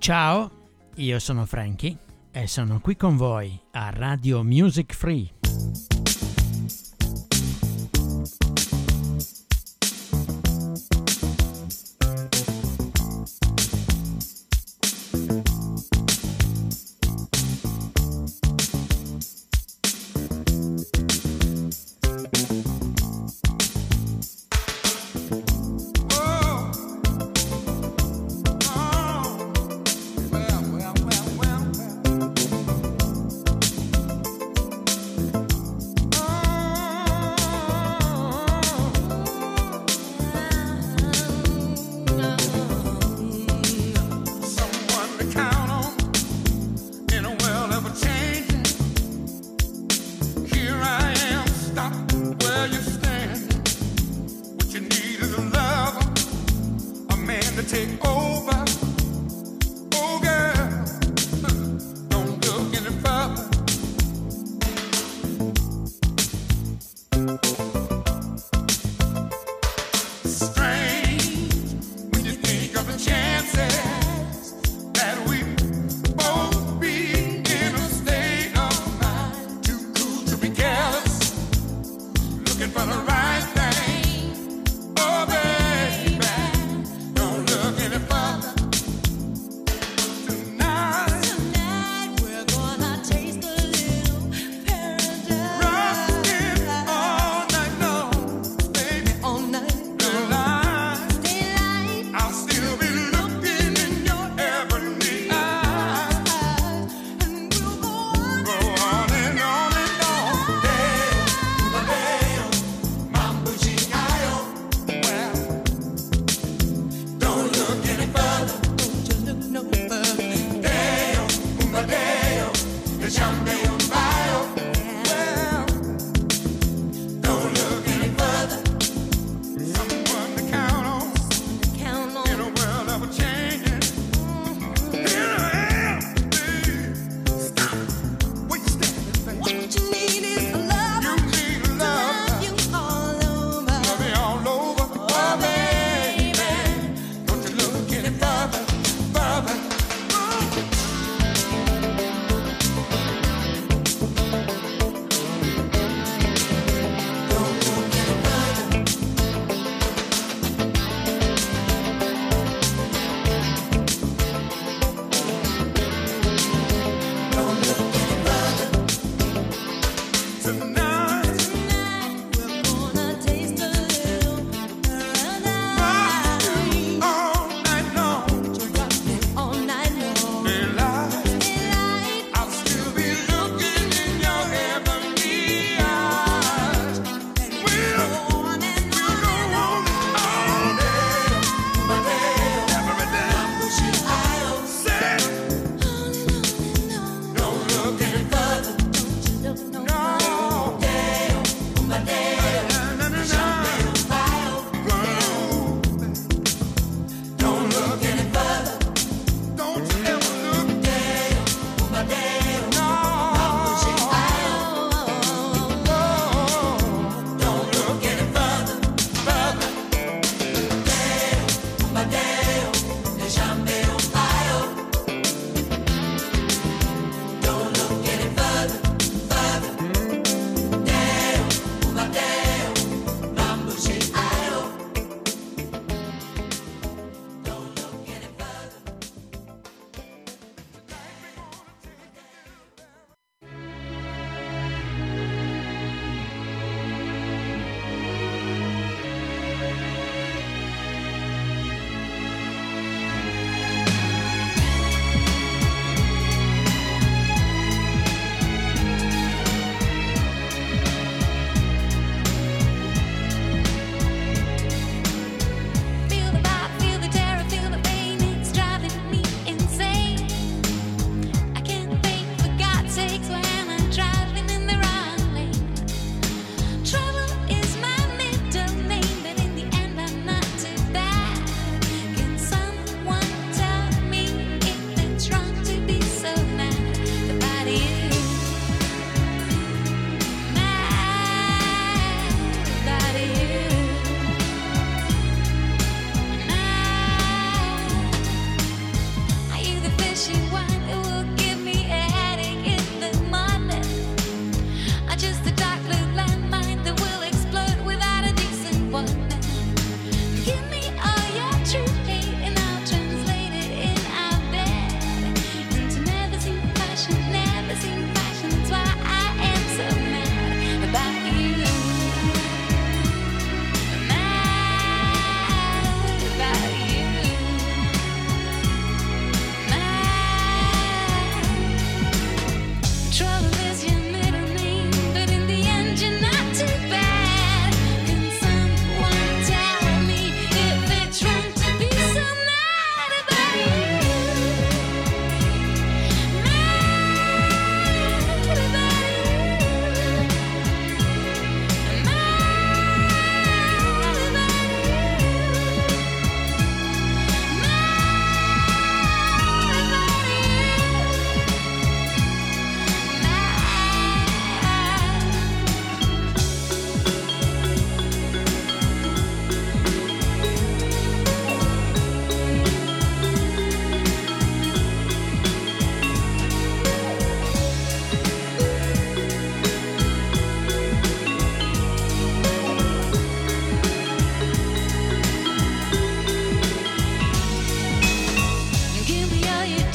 Ciao, io sono Frankie e sono qui con voi a Radio Music Free. morning.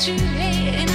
You hate.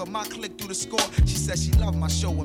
And my click through the score. She said she loved my show in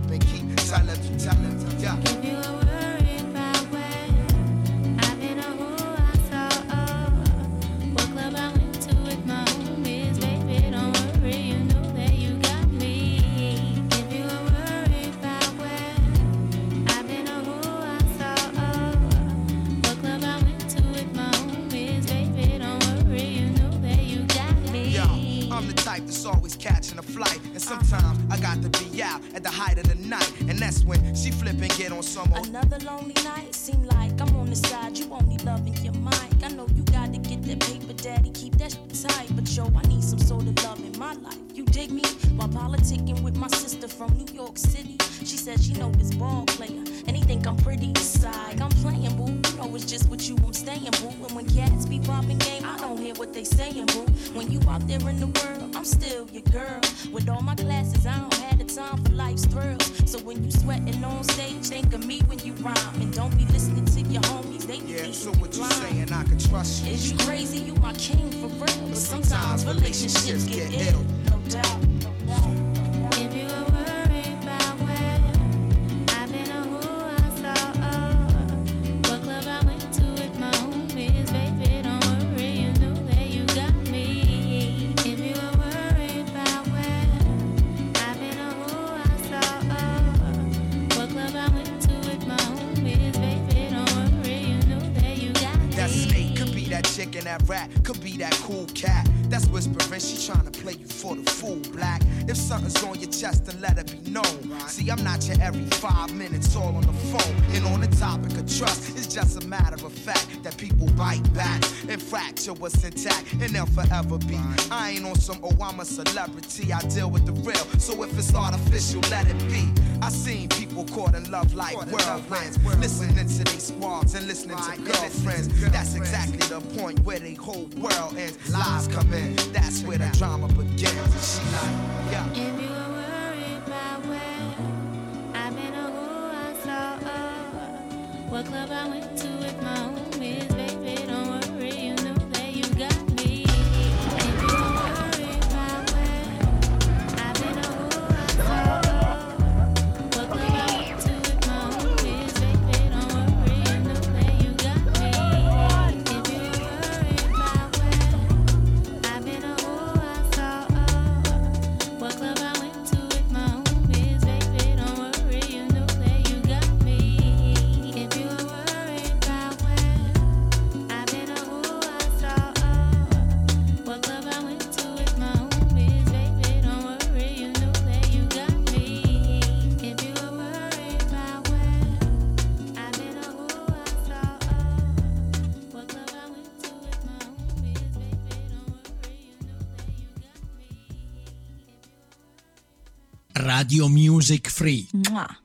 and keep telling me, yeah. Old. Another lonely night, seem like I'm on the side. You only loving your mic. I know you gotta get that paper, daddy. Keep that shit tight. But yo, I need some sort of love in my life. You dig me? While politicking with my sister from New York City. She said she know this ball player. And he think I'm pretty side. I'm playing, boo. Know it's just with you I'm staying, boo. And when cats be popping game, I don't hear what they saying, boo. When you out there in the world, I'm still your girl. With all my classes, I don't have the time for life's thrills. So when you sweating on stage, think of me when you rhyme. And don't be listening to your homies, they be Yeah, so what you blind. saying? I can trust you. Is you crazy? You my king for real. But sometimes relationships get ill. No doubt. Chick that rat, could be that cool cat. That's whispering, she tryna play you for the fool, black. If something's on your chest, then let it be known. See, I'm not your every five minutes all on the phone. And on the topic of trust, it's just a matter of fact that people bite back and fracture what's intact, and they'll forever be. I ain't on some, oh, I'm a celebrity, I deal with the real. So if it's artificial, let it be. I seen people caught in love like whirlwinds, listening to these squads and listening to girlfriends. That's exactly the point where the whole world ends. Lies come in, that's where the drama begins. If you were worried about where I've been or who I saw, what club I went to with my homies, Radio Music Free. Mwah.